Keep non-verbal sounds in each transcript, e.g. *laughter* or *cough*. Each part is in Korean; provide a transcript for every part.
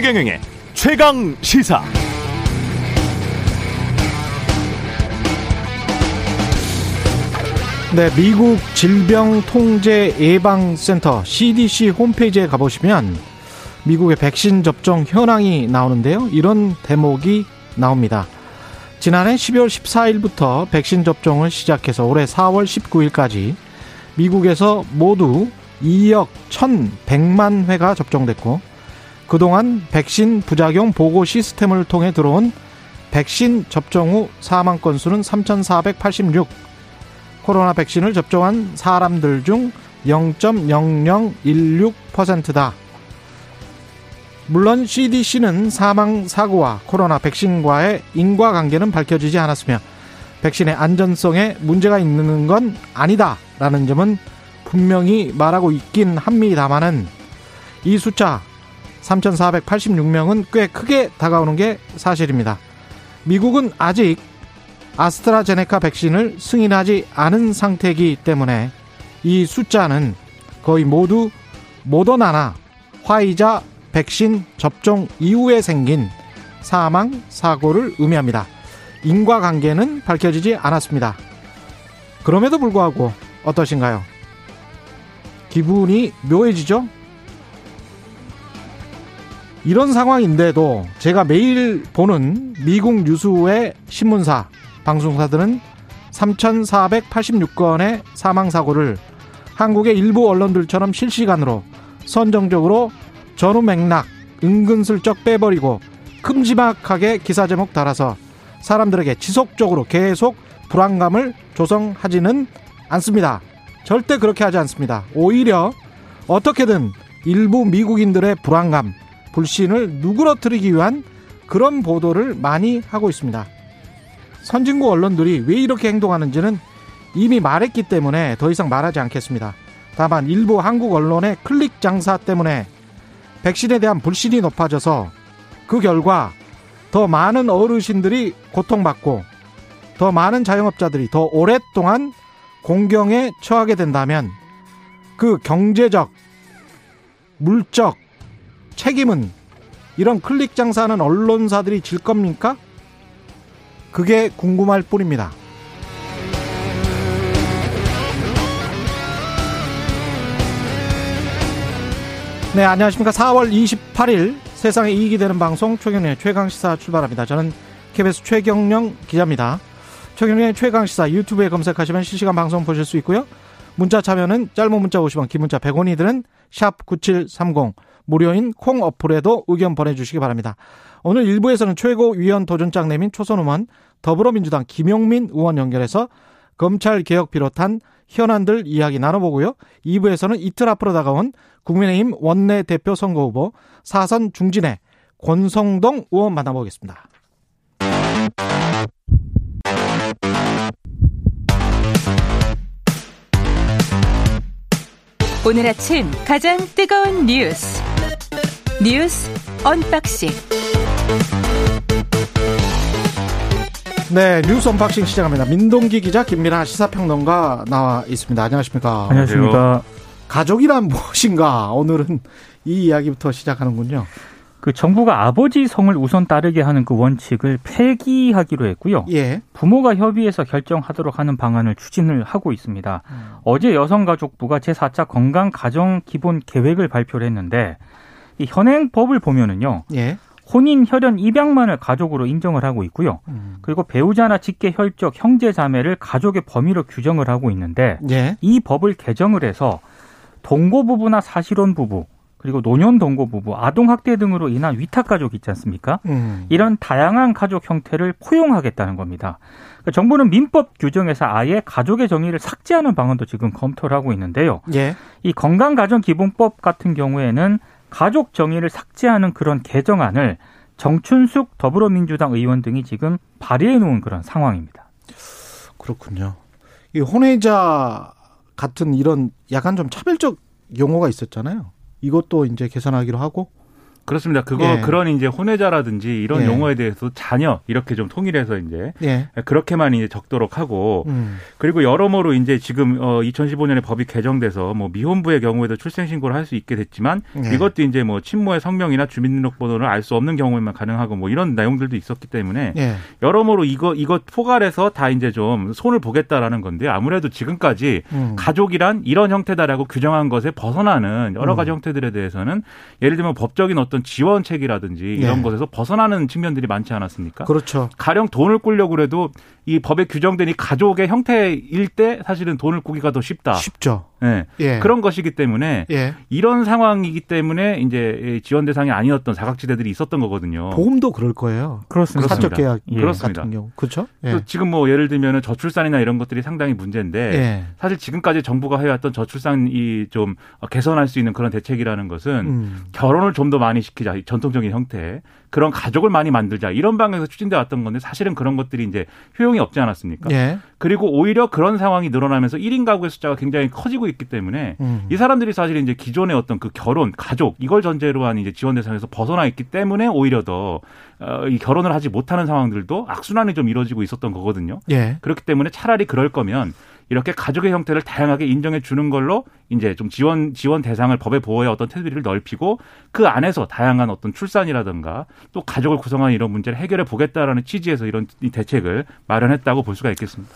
최경영의 최강 시사. 네, 미국 질병통제예방센터 CDC 홈페이지에 가보시면 미국의 백신 접종 현황이 나오는데요. 이런 대목이 나옵니다. 지난해 12월 14일부터 백신 접종을 시작해서 올해 4월 19일까지 미국에서 모두 2억 1,100만 회가 접종됐고 그동안 백신 부작용 보고 시스템을 통해 들어온 백신 접종 후 사망 건수는 3,486. 코로나 백신을 접종한 사람들 중 0.0016%다. 물론 CDC는 사망 사고와 코로나 백신과의 인과관계는 밝혀지지 않았으며 백신의 안전성에 문제가 있는 건 아니다라는 점은 분명히 말하고 있긴 합니다만은 이 숫자 3,486명은 꽤 크게 다가오는 게 사실입니다. 미국은 아직 아스트라제네카 백신을 승인하지 않은 상태이기 때문에 이 숫자는 거의 모두 모더나나 화이자 백신 접종 이후에 생긴 사망 사고를 의미합니다. 인과관계는 밝혀지지 않았습니다. 그럼에도 불구하고 어떠신가요? 기분이 묘해지죠? 이런 상황인데도 제가 매일 보는 미국 뉴스의 신문사, 방송사들은 3,486건의 사망사고를 한국의 일부 언론들처럼 실시간으로 선정적으로 전후 맥락 은근슬쩍 빼버리고 큼지막하게 기사 제목 달아서 사람들에게 지속적으로 계속 불안감을 조성하지는 않습니다. 절대 그렇게 하지 않습니다. 오히려 어떻게든 일부 미국인들의 불안감, 불신을 누그러뜨리기 위한 그런 보도를 많이 하고 있습니다. 선진국 언론들이 왜 이렇게 행동하는지는 이미 말했기 때문에 더 이상 말하지 않겠습니다. 다만 일부 한국 언론의 클릭 장사 때문에 백신에 대한 불신이 높아져서 그 결과 더 많은 어르신들이 고통받고 더 많은 자영업자들이 더 오랫동안 공경에 처하게 된다면 그 경제적, 물적 책임은 이런 클릭 장사하는 언론사들이 질 겁니까? 그게 궁금할 뿐입니다. 네, 안녕하십니까. 4월 28일 세상에 이익이 되는 방송 최경련의 최강시사 출발합니다. 저는 KBS 최경령 기자입니다. 최경련의 최강시사 유튜브에 검색하시면 실시간 방송 보실 수 있고요. 문자 참여는 짧은 문자 50원, 긴 문자 100원이 드는 샵 9730 무료인 콩 어플에도 의견 보내주시기 바랍니다. 오늘 1부에서는 최고위원 도전장 내민 초선 의원 더불어민주당 김용민 의원 연결해서 검찰 개혁 비롯한 현안들 이야기 나눠보고요. 2부에서는 이틀 앞으로 다가온 국민의힘 원내 대표 선거 후보 사선 중진의 권성동 의원 만나보겠습니다. 오늘 아침 가장 뜨거운 뉴스 뉴스 unboxing 네, 뉴스 unboxing 시작합니다. 민동기 기자, 김민아 시사평론가 나와 있습니다. 안녕하십니까? 안녕하십니까? 가족이란 무엇인가? 오늘은 이 이야기부터 시작하는군요. 그 정부가 아버지 성을 우선 따르게 하는 그 원칙을 폐기하기로 했고요. 예. 부모가 협의해서 결정하도록 하는 방안을 추진을 하고 있습니다. 음. 어제 여성가족부가 제4차 건강가정 기본 계획을 발표를 했는데 이 현행법을 보면은요. 예. 혼인, 혈연, 입양만을 가족으로 인정을 하고 있고요. 음. 그리고 배우자나 직계 혈족, 형제 자매를 가족의 범위로 규정을 하고 있는데 예. 이 법을 개정을 해서 동거 부부나 사실혼 부부 그리고 노년 동거 부부, 아동 학대 등으로 인한 위탁 가족 있지 않습니까? 음. 이런 다양한 가족 형태를 포용하겠다는 겁니다. 그러니까 정부는 민법 규정에서 아예 가족의 정의를 삭제하는 방안도 지금 검토를 하고 있는데요. 예. 이 건강가정기본법 같은 경우에는 가족 정의를 삭제하는 그런 개정안을 정춘숙 더불어민주당 의원 등이 지금 발의해 놓은 그런 상황입니다. 그렇군요. 이 혼외자 같은 이런 약간 좀 차별적 용어가 있었잖아요. 이것도 이제 개선하기로 하고 그렇습니다. 그거 예. 그런 이제 혼외자라든지 이런 예. 용어에 대해서 자녀 이렇게 좀 통일해서 이제 예. 그렇게만 이제 적도록 하고 음. 그리고 여러모로 이제 지금 어 2015년에 법이 개정돼서 뭐 미혼부의 경우에도 출생 신고를 할 수 있게 됐지만 예. 이것도 이제 뭐 친모의 성명이나 주민등록번호를 알 수 없는 경우에만 가능하고 뭐 이런 내용들도 있었기 때문에 예. 여러모로 이거 이거 포괄해서 다 이제 좀 손을 보겠다라는 건데 아무래도 지금까지 음. 가족이란 이런 형태다라고 규정한 것에 벗어나는 여러 가지 음. 형태들에 대해서는 예를 들면 법적인 어떤 지원책이라든지 이런 예. 것에서 벗어나는 측면들이 많지 않았습니까? 그렇죠. 가령 돈을 꾸려고 그래도 이 법에 규정된 이 가족의 형태일 때 사실은 돈을 꾸기가 더 쉽다. 쉽죠. 예. 예. 그런 것이기 때문에 예. 이런 상황이기 때문에 이제 지원 대상이 아니었던 사각지대들이 있었던 거거든요. 보험도 그럴 거예요. 그렇습니다. 사적 계약 예. 그렇습니다. 같은 경우. 그렇죠? 예. 또 지금 뭐 예를 들면은 저출산이나 이런 것들이 상당히 문제인데 예. 사실 지금까지 정부가 해왔던 저출산 이 좀 개선할 수 있는 그런 대책이라는 것은 음. 결혼을 좀 더 많이 시키자 이 전통적인 형태 그런 가족을 많이 만들자 이런 방향에서 추진돼 왔던 건데 사실은 그런 것들이 이제 효용이 없지 않았습니까? 예. 그리고 오히려 그런 상황이 늘어나면서 1인 가구의 숫자가 굉장히 커지고 있기 때문에 음. 이 사람들이 사실 이제 기존의 어떤 그 결혼, 가족 이걸 전제로 한 이제 지원 대상에서 벗어나 있기 때문에 오히려 더 어, 이 결혼을 하지 못하는 상황들도 악순환이 좀 이루어지고 있었던 거거든요. 예. 그렇기 때문에 차라리 그럴 거면 이렇게 가족의 형태를 다양하게 인정해 주는 걸로 이제 좀 지원 지원 대상을 법의 보호의 어떤 테두리를 넓히고 그 안에서 다양한 어떤 출산이라든가 또 가족을 구성하는 이런 문제를 해결해 보겠다라는 취지에서 이런 이 대책을 마련했다고 볼 수가 있겠습니다.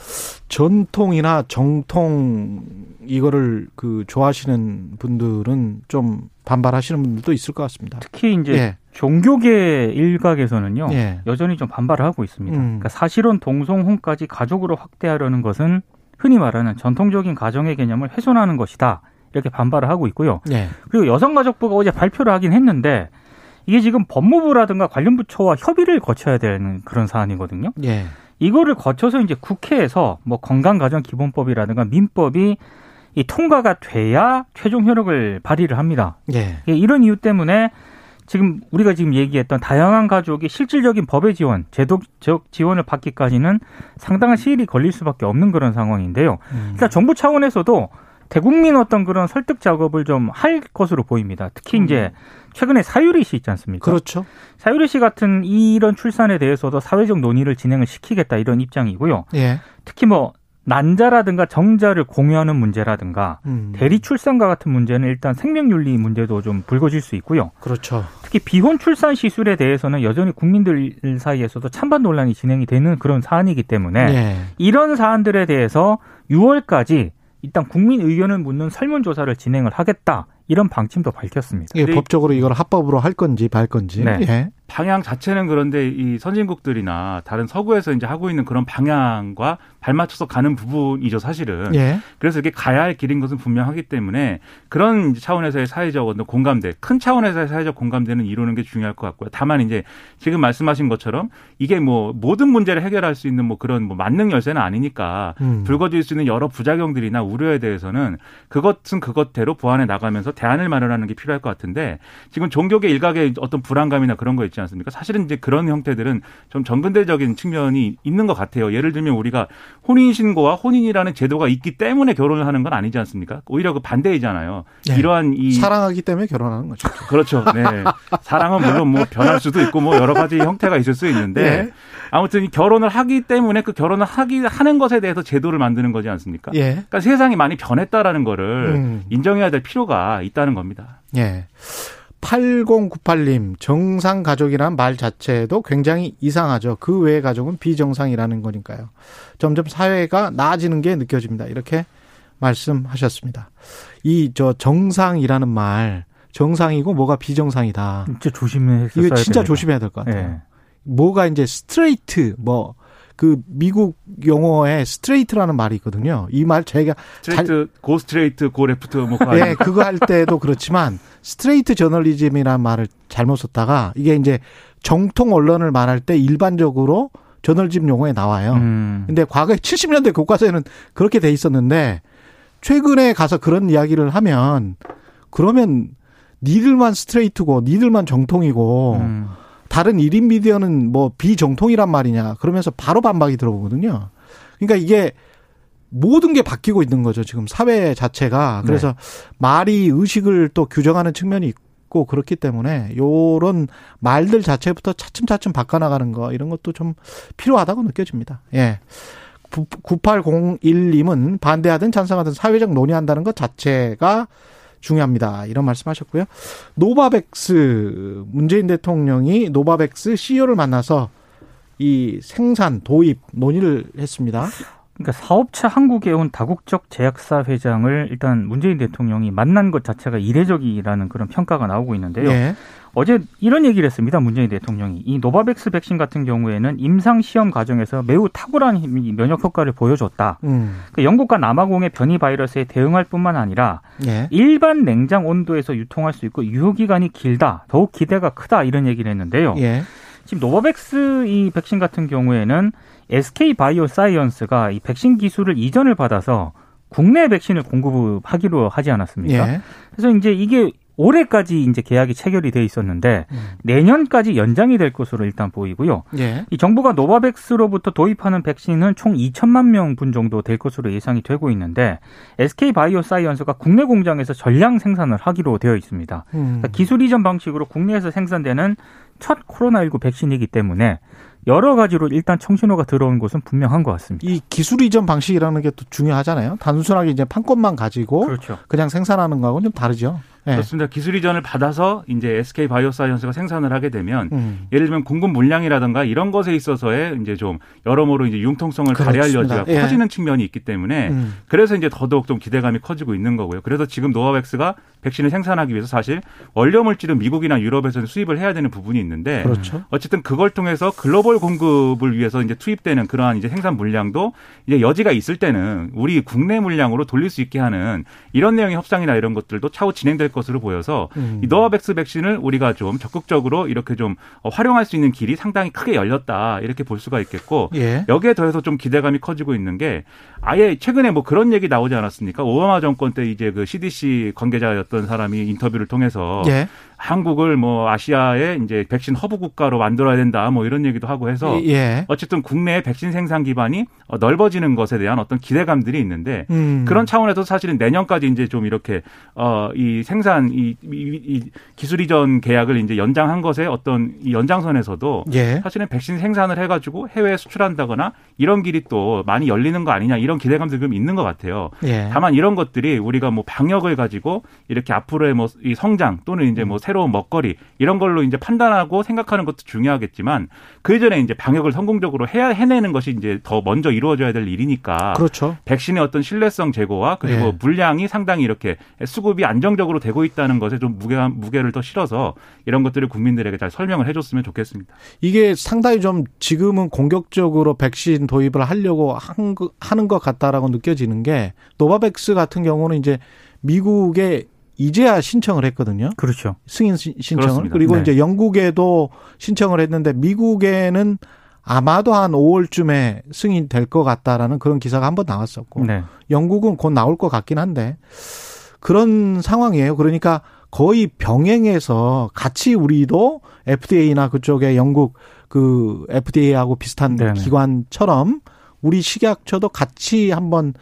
전통이나 정통 이거를 그 좋아하시는 분들은 좀 반발하시는 분들도 있을 것 같습니다. 특히 이제 예. 종교계 일각에서는요. 예. 여전히 좀 반발을 하고 있습니다. 음. 그러니까 사실혼 동성혼까지 가족으로 확대하려는 것은 흔히 말하는 전통적인 가정의 개념을 훼손하는 것이다. 이렇게 반발을 하고 있고요. 예. 그리고 여성가족부가 어제 발표를 하긴 했는데 이게 지금 법무부라든가 관련 부처와 협의를 거쳐야 되는 그런 사안이거든요. 예. 이거를 거쳐서 이제 국회에서 뭐 건강가정기본법이라든가 민법이 이 통과가 돼야 최종 효력을 발휘를 합니다. 예. 예, 이런 이유 때문에 지금 우리가 지금 얘기했던 다양한 가족이 실질적인 법의 지원, 제도적 지원을 받기까지는 상당한 시일이 걸릴 수밖에 없는 그런 상황인데요. 음. 그러니까 정부 차원에서도 대국민 어떤 그런 설득 작업을 좀 할 것으로 보입니다. 특히 이제 최근에 사유리 씨 있지 않습니까? 그렇죠. 사유리 씨 같은 이런 출산에 대해서도 사회적 논의를 진행을 시키겠다 이런 입장이고요. 예. 특히 뭐 난자라든가 정자를 공유하는 문제라든가 음. 대리 출산과 같은 문제는 일단 생명윤리 문제도 좀 불거질 수 있고요. 그렇죠. 특히 비혼 출산 시술에 대해서는 여전히 국민들 사이에서도 찬반 논란이 진행이 되는 그런 사안이기 때문에 예. 이런 사안들에 대해서 6월까지 일단 국민 의견을 묻는 설문조사를 진행을 하겠다 이런 방침도 밝혔습니다. 근데 법적으로 이걸 합법으로 할 건지 말 건지. 네. 예. 방향 자체는 그런데 이 선진국들이나 다른 서구에서 이제 하고 있는 그런 방향과 발맞춰서 가는 부분이죠, 사실은. 예. 그래서 이게 가야 할 길인 것은 분명하기 때문에 그런 차원에서의 사회적 어떤 공감대, 큰 차원에서의 사회적 공감대는 이루는 게 중요할 것 같고요. 다만 이제 지금 말씀하신 것처럼 이게 뭐 모든 문제를 해결할 수 있는 뭐 그런 뭐 만능 열쇠는 아니니까 음. 불거질 수 있는 여러 부작용들이나 우려에 대해서는 그것은 그것대로 보완해 나가면서 대안을 마련하는 게 필요할 것 같은데 지금 종교계 일각의 어떤 불안감이나 그런 거 있지 않습니까? 사실은 이제 그런 형태들은 좀 정근대적인 측면이 있는 것 같아요. 예를 들면 우리가 혼인신고와 혼인이라는 제도가 있기 때문에 결혼을 하는 건 아니지 않습니까? 오히려 그 반대이잖아요. 네. 이러한 이 사랑하기 때문에 결혼하는 거죠. 그렇죠. 네. 사랑은 물론 뭐 변할 수도 있고 뭐 여러 가지 형태가 있을 수 있는데 예. 아무튼 이 결혼을 하기 때문에 그 결혼을 하기 하는 것에 대해서 제도를 만드는 거지 않습니까? 예. 그러니까 세상이 많이 변했다라는 거를 음. 인정해야 될 필요가 있다는 겁니다. 예. 8098님, 정상 가족이란 말 자체도 굉장히 이상하죠. 그 외의 가족은 비정상이라는 거니까요. 점점 사회가 나아지는 게 느껴집니다. 이렇게 말씀하셨습니다. 이, 저, 정상이라는 말, 정상이고 뭐가 비정상이다. 진짜 조심해서 이거 진짜 됩니다. 조심해야 될 것 같아요. 예. 뭐가 이제 straight, 뭐, 그 미국 용어에 straight라는 말이 있거든요. 이 말 제가 straight, go straight, go left 뭐 그거 예, 아니에요? 그거 할 때도 그렇지만 straight 저널리즘이라는 말을 잘못 썼다가 이게 이제 정통 언론을 말할 때 일반적으로 저널리즘 용어에 나와요. 음. 근데 과거에 70년대 교과서에는 그렇게 돼 있었는데 최근에 가서 그런 이야기를 하면 그러면 니들만 스트레이트고 니들만 정통이고 음. 다른 1인 미디어는 뭐 비정통이란 말이냐 그러면서 바로 반박이 들어오거든요. 그러니까 이게 모든 게 바뀌고 있는 거죠. 지금 사회 자체가. 그래서 말이 의식을 또 규정하는 측면이 있고 그렇기 때문에 요런 말들 자체부터 차츰차츰 바꿔 나가는 거 이런 것도 좀 필요하다고 느껴집니다. 예. 9801님은 반대하든 찬성하든 사회적 논의한다는 것 자체가 중요합니다. 이런 말씀하셨고요. 노바백스 문재인 대통령이 노바백스 CEO를 만나서 이 생산 도입 논의를 했습니다. 그러니까 사업체 한국에 온 다국적 제약사 회장을 일단 문재인 대통령이 만난 것 자체가 이례적이라는 그런 평가가 나오고 있는데요. 예. 어제 이런 얘기를 했습니다. 문재인 대통령이 이 노바백스 백신 같은 경우에는 임상 시험 과정에서 매우 탁월한 면역 효과를 보여줬다. 음. 그 영국과 남아공의 변이 바이러스에 대응할 뿐만 아니라 예. 일반 냉장 온도에서 유통할 수 있고 유효 기간이 길다. 더욱 기대가 크다 이런 얘기를 했는데요. 예. 지금 노바백스 이 백신 같은 경우에는 SK 바이오 사이언스가 이 백신 기술을 이전을 받아서 국내 백신을 공급하기로 하지 않았습니까? 예. 그래서 이제 이게 올해까지 이제 계약이 체결이 돼 있었는데 음. 내년까지 연장이 될 것으로 일단 보이고요. 예. 이 정부가 노바백스로부터 도입하는 백신은 총 2천만 명분 정도 될 것으로 예상이 되고 있는데 SK 바이오사이언스가 국내 공장에서 전량 생산을 하기로 되어 있습니다. 음. 그러니까 기술 이전 방식으로 국내에서 생산되는 첫 코로나19 백신이기 때문에 여러 가지로 일단 청신호가 들어온 것은 분명한 것 같습니다. 이 기술 이전 방식이라는 게 또 중요하잖아요. 단순하게 이제 판권만 가지고 그렇죠. 그냥 생산하는 거하고는 좀 다르죠. 네. 그렇습니다. 기술 이전을 받아서 이제 SK 바이오사이언스가 생산을 하게 되면 음. 예를 들면 공급 물량이라든가 이런 것에 있어서의 이제 좀 여러모로 이제 융통성을 발휘할 여지가 예. 커지는 측면이 있기 때문에 음. 그래서 이제 더더욱 좀 기대감이 커지고 있는 거고요. 그래서 지금 노바백스가 백신을 생산하기 위해서 사실 원료 물질은 미국이나 유럽에서는 수입을 해야 되는 부분이 있는데 그렇죠. 어쨌든 그걸 통해서 글로벌 공급을 위해서 이제 투입되는 그러한 이제 생산 물량도 이제 여지가 있을 때는 우리 국내 물량으로 돌릴 수 있게 하는 이런 내용의 협상이나 이런 것들도 차후 진행될 것으로 보여서 음. 이 노바백스 백신을 우리가 좀 적극적으로 이렇게 좀 활용할 수 있는 길이 상당히 크게 열렸다 이렇게 볼 수가 있겠고 예. 여기에 더해서 좀 기대감이 커지고 있는 게 아예 최근에 뭐 그런 얘기 나오지 않았습니까? 오바마 정권 때 이제 그 CDC 관계자였던 사람이 인터뷰를 통해서 예. 한국을 뭐 아시아의 이제 백신 허브 국가로 만들어야 된다 뭐 이런 얘기도 하고 해서 예. 어쨌든 국내의 백신 생산 기반이 어, 넓어지는 것에 대한 어떤 기대감들이 있는데 음. 그런 차원에서 사실은 내년까지 이제 좀 이렇게 어 이 생산 이, 이, 이 기술 이전 계약을 이제 연장한 것에 어떤 이 연장선에서도 예. 사실은 백신 생산을 해가지고 해외에 수출한다거나 이런 길이 또 많이 열리는 거 아니냐 이런 기대감들이 좀 있는 것 같아요. 예. 다만 이런 것들이 우리가 뭐 방역을 가지고 이렇게 앞으로의 뭐 이 성장 또는 이제 뭐 새로 운 먹거리 이런 걸로 이제 판단하고 생각하는 것도 중요하겠지만 그 이전에 이제 방역을 성공적으로 해야 해내는 것이 이제 더 먼저 이루어져야 될 일이니까. 그렇죠. 백신의 어떤 신뢰성 제고와 그리고 예. 물량이 상당히 이렇게 수급이 안정적으로 되고 있다는 것에 좀 무게 무게를 더 실어서 이런 것들을 국민들에게 잘 설명을 해줬으면 좋겠습니다. 이게 상당히 좀 지금은 공격적으로 백신 도입을 하려고 하는 것 같다라고 느껴지는 게 노바백스 같은 경우는 이제 미국에 이제야 신청을 했거든요. 그렇죠. 승인 신청을. 그렇습니다. 그리고 네. 이제 영국에도 신청을 했는데 미국에는 아마도 한 5월쯤에 승인될 것 같다라는 그런 기사가 한 번 나왔었고 네. 영국은 곧 나올 것 같긴 한데 그런 상황이에요. 그러니까 거의 병행해서 같이 우리도 FDA나 그쪽에 영국 그 FDA하고 비슷한 네네. 기관처럼 우리 식약처도 같이 한번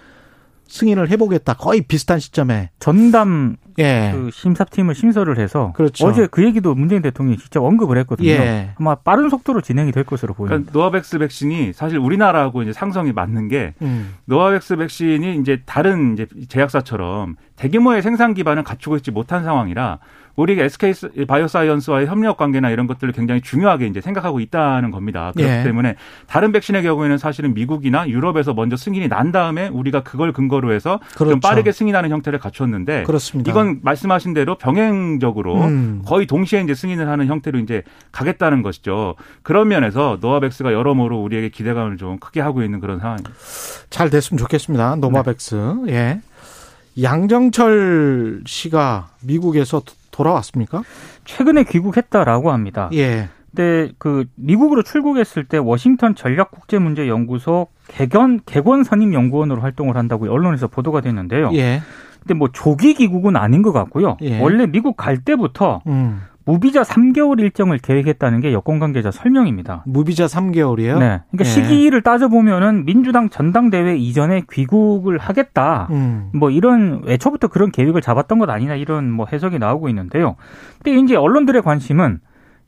승인을 해보겠다. 거의 비슷한 시점에 전담 예. 그 심사팀을 심사를 해서 그렇죠. 어제 그 얘기도 문재인 대통령이 직접 언급을 했거든요. 예. 아마 빠른 속도로 진행이 될 것으로 보입니다. 그러니까 노바백스 백신이 사실 우리나라하고 이제 상성이 맞는 게 음. 노아백스 백신이 이제 다른 이제 제약사처럼 대규모의 생산 기반을 갖추고 있지 못한 상황이라 우리 SK 바이오사이언스와의 협력 관계나 이런 것들을 굉장히 중요하게 이제 생각하고 있다는 겁니다. 그렇기 예. 때문에 다른 백신의 경우에는 사실은 미국이나 유럽에서 먼저 승인이 난 다음에 우리가 그걸 근거로 해서 그렇죠. 좀 빠르게 승인하는 형태를 갖췄는데 그렇습니다. 이건 말씀하신 대로 병행적으로 음. 거의 동시에 이제 승인을 하는 형태로 이제 가겠다는 것이죠. 그런 면에서 노바백스가 여러모로 우리에게 기대감을 좀 크게 하고 있는 그런 상황입니다. 잘 됐으면 좋겠습니다. 노바백스. 네. 예. 양정철 씨가 미국에서 돌아왔습니까? 최근에 귀국했다라고 합니다. 예. 근데 그 미국으로 출국했을 때 워싱턴 전략국제문제연구소 객원 객원 선임 연구원으로 활동을 한다고 언론에서 보도가 됐는데요. 예. 근데 뭐 조기 귀국은 아닌 것 같고요. 예. 원래 미국 갈 때부터 음. 무비자 3개월 일정을 계획했다는 게 여권 관계자 설명입니다. 무비자 3개월이요? 네. 그러니까 예. 시기를 따져보면은 민주당 전당대회 이전에 귀국을 하겠다. 음. 뭐 이런 애초부터 그런 계획을 잡았던 것 아니냐 이런 뭐 해석이 나오고 있는데요. 근데 이제 언론들의 관심은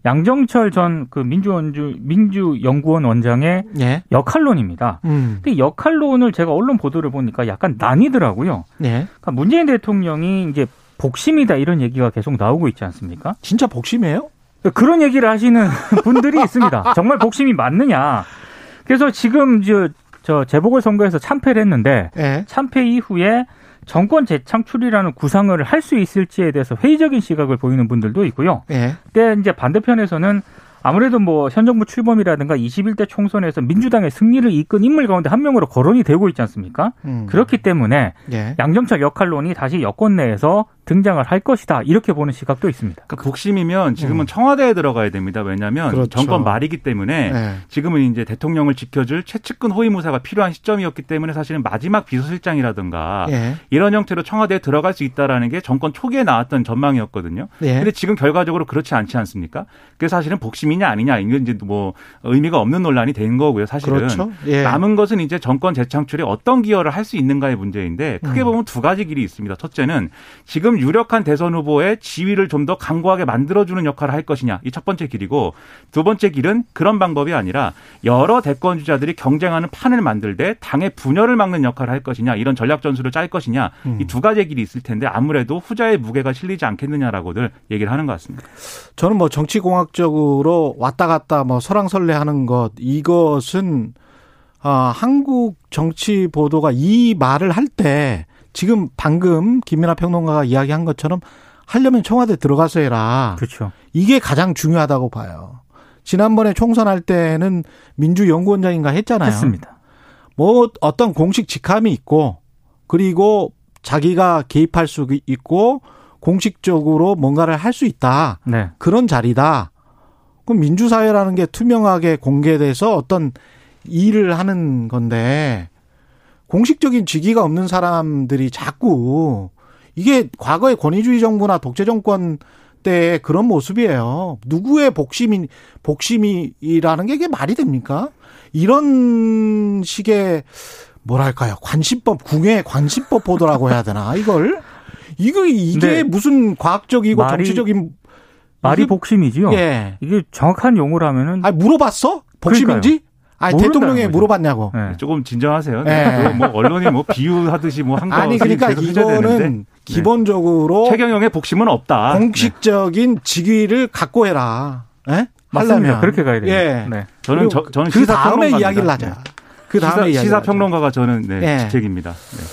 양정철 전 그 민주원주 민주연구원 원장의 예. 역할론입니다. 음. 근데 역할론을 제가 언론 보도를 보니까 약간 나뉘더라고요. 예. 그러니까 문재인 대통령이 이제 복심이다 이런 얘기가 계속 나오고 있지 않습니까? 진짜 복심이에요? 그런 얘기를 하시는 *laughs* 분들이 있습니다. 정말 복심이 맞느냐? 그래서 지금 저, 저 재보궐 선거에서 참패를 했는데 예. 참패 이후에 정권 재창출이라는 구상을 할 수 있을지에 대해서 회의적인 시각을 보이는 분들도 있고요. 예. 근데 이제 반대편에서는 아무래도 뭐 현 정부 출범이라든가 21대 총선에서 민주당의 승리를 이끈 인물 가운데 한 명으로 거론이 되고 있지 않습니까? 음. 그렇기 때문에 예. 양정철 역할론이 다시 여권 내에서 등장을 할 것이다 이렇게 보는 시각도 있습니다. 그러니까 복심이면 지금은 음. 청와대에 들어가야 됩니다. 왜냐하면 그렇죠. 정권 말이기 때문에 네. 지금은 이제 대통령을 지켜줄 최측근 호위무사가 필요한 시점이었기 때문에 사실은 마지막 비서실장이라든가 네. 이런 형태로 청와대에 들어갈 수 있다라는 게 정권 초기에 나왔던 전망이었거든요. 네. 근데 지금 결과적으로 그렇지 않지 않습니까? 그래서 사실은 복심이냐 아니냐 이건 이제 뭐 의미가 없는 논란이 된 거고요. 사실은 그렇죠. 예. 남은 것은 이제 정권 재창출에 어떤 기여를 할 수 있는가의 문제인데 크게 음. 보면 두 가지 길이 있습니다. 첫째는 지금 지금 유력한 대선 후보의 지위를 좀 더 강고하게 만들어주는 역할을 할 것이냐 이 첫 번째 길이고 두 번째 길은 그런 방법이 아니라 여러 대권 주자들이 경쟁하는 판을 만들 때 당의 분열을 막는 역할을 할 것이냐 이런 전략 전술을 짤 것이냐 음. 이두 가지 길이 있을 텐데 아무래도 후자의 무게가 실리지 않겠느냐라고들 얘기를 하는 것 같습니다. 저는 뭐 정치공학적으로 왔다 갔다 뭐 설왕설래하는 것 이것은 어, 한국 정치 보도가 이 말을 할 때 지금 방금 김민아 평론가가 이야기한 것처럼 하려면 청와대 들어가서 해라. 그렇죠. 이게 가장 중요하다고 봐요. 지난번에 총선할 때는 민주연구원장인가 했잖아요. 했습니다. 뭐 어떤 공식 직함이 있고 그리고 자기가 개입할 수 있고 공식적으로 뭔가를 할 수 있다. 네. 그런 자리다. 그럼 민주사회라는 게 투명하게 공개돼서 어떤 일을 하는 건데 공식적인 직위가 없는 사람들이 자꾸 이게 과거의 권위주의 정부나 독재 정권 때 그런 모습이에요. 누구의 복심이 복심이라는 게 이게 말이 됩니까? 이런 식의 뭐랄까요 관심법 궁예 관심법 보도라고 해야 되나 이걸 이거 이게 네. 무슨 과학적이고 말이, 정치적인 말이 복심이지요. 예. 이게 정확한 용어로 하면은 아 물어봤어 복심인지? 아니 대통령에 물어봤냐고. 네. 조금 진정하세요. 네. 뭐 언론이 뭐 비유하듯이 뭐 한 거. 아니 그러니까 이거는 네. 기본적으로 최경영의 복심은 없다. 공식적인 직위를 갖고 해라. 예? 맞습니다. 그렇게 가야 돼요. 예. 네. 저는 저, 저는 그 다음에 이야기를 하자. 네. 그 다음에 시사, 시사 평론가가 저는 네, 예. 직책입니다. 네.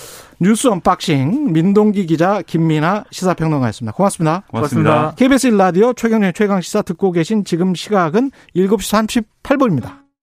뉴스 unboxing 민동기 기자 김민아 시사평론가였습니다. 고맙습니다. 고맙습니다. KBS 1라디오 최경영의 최강시사 듣고 계신 지금 시각은 7시 38분입니다.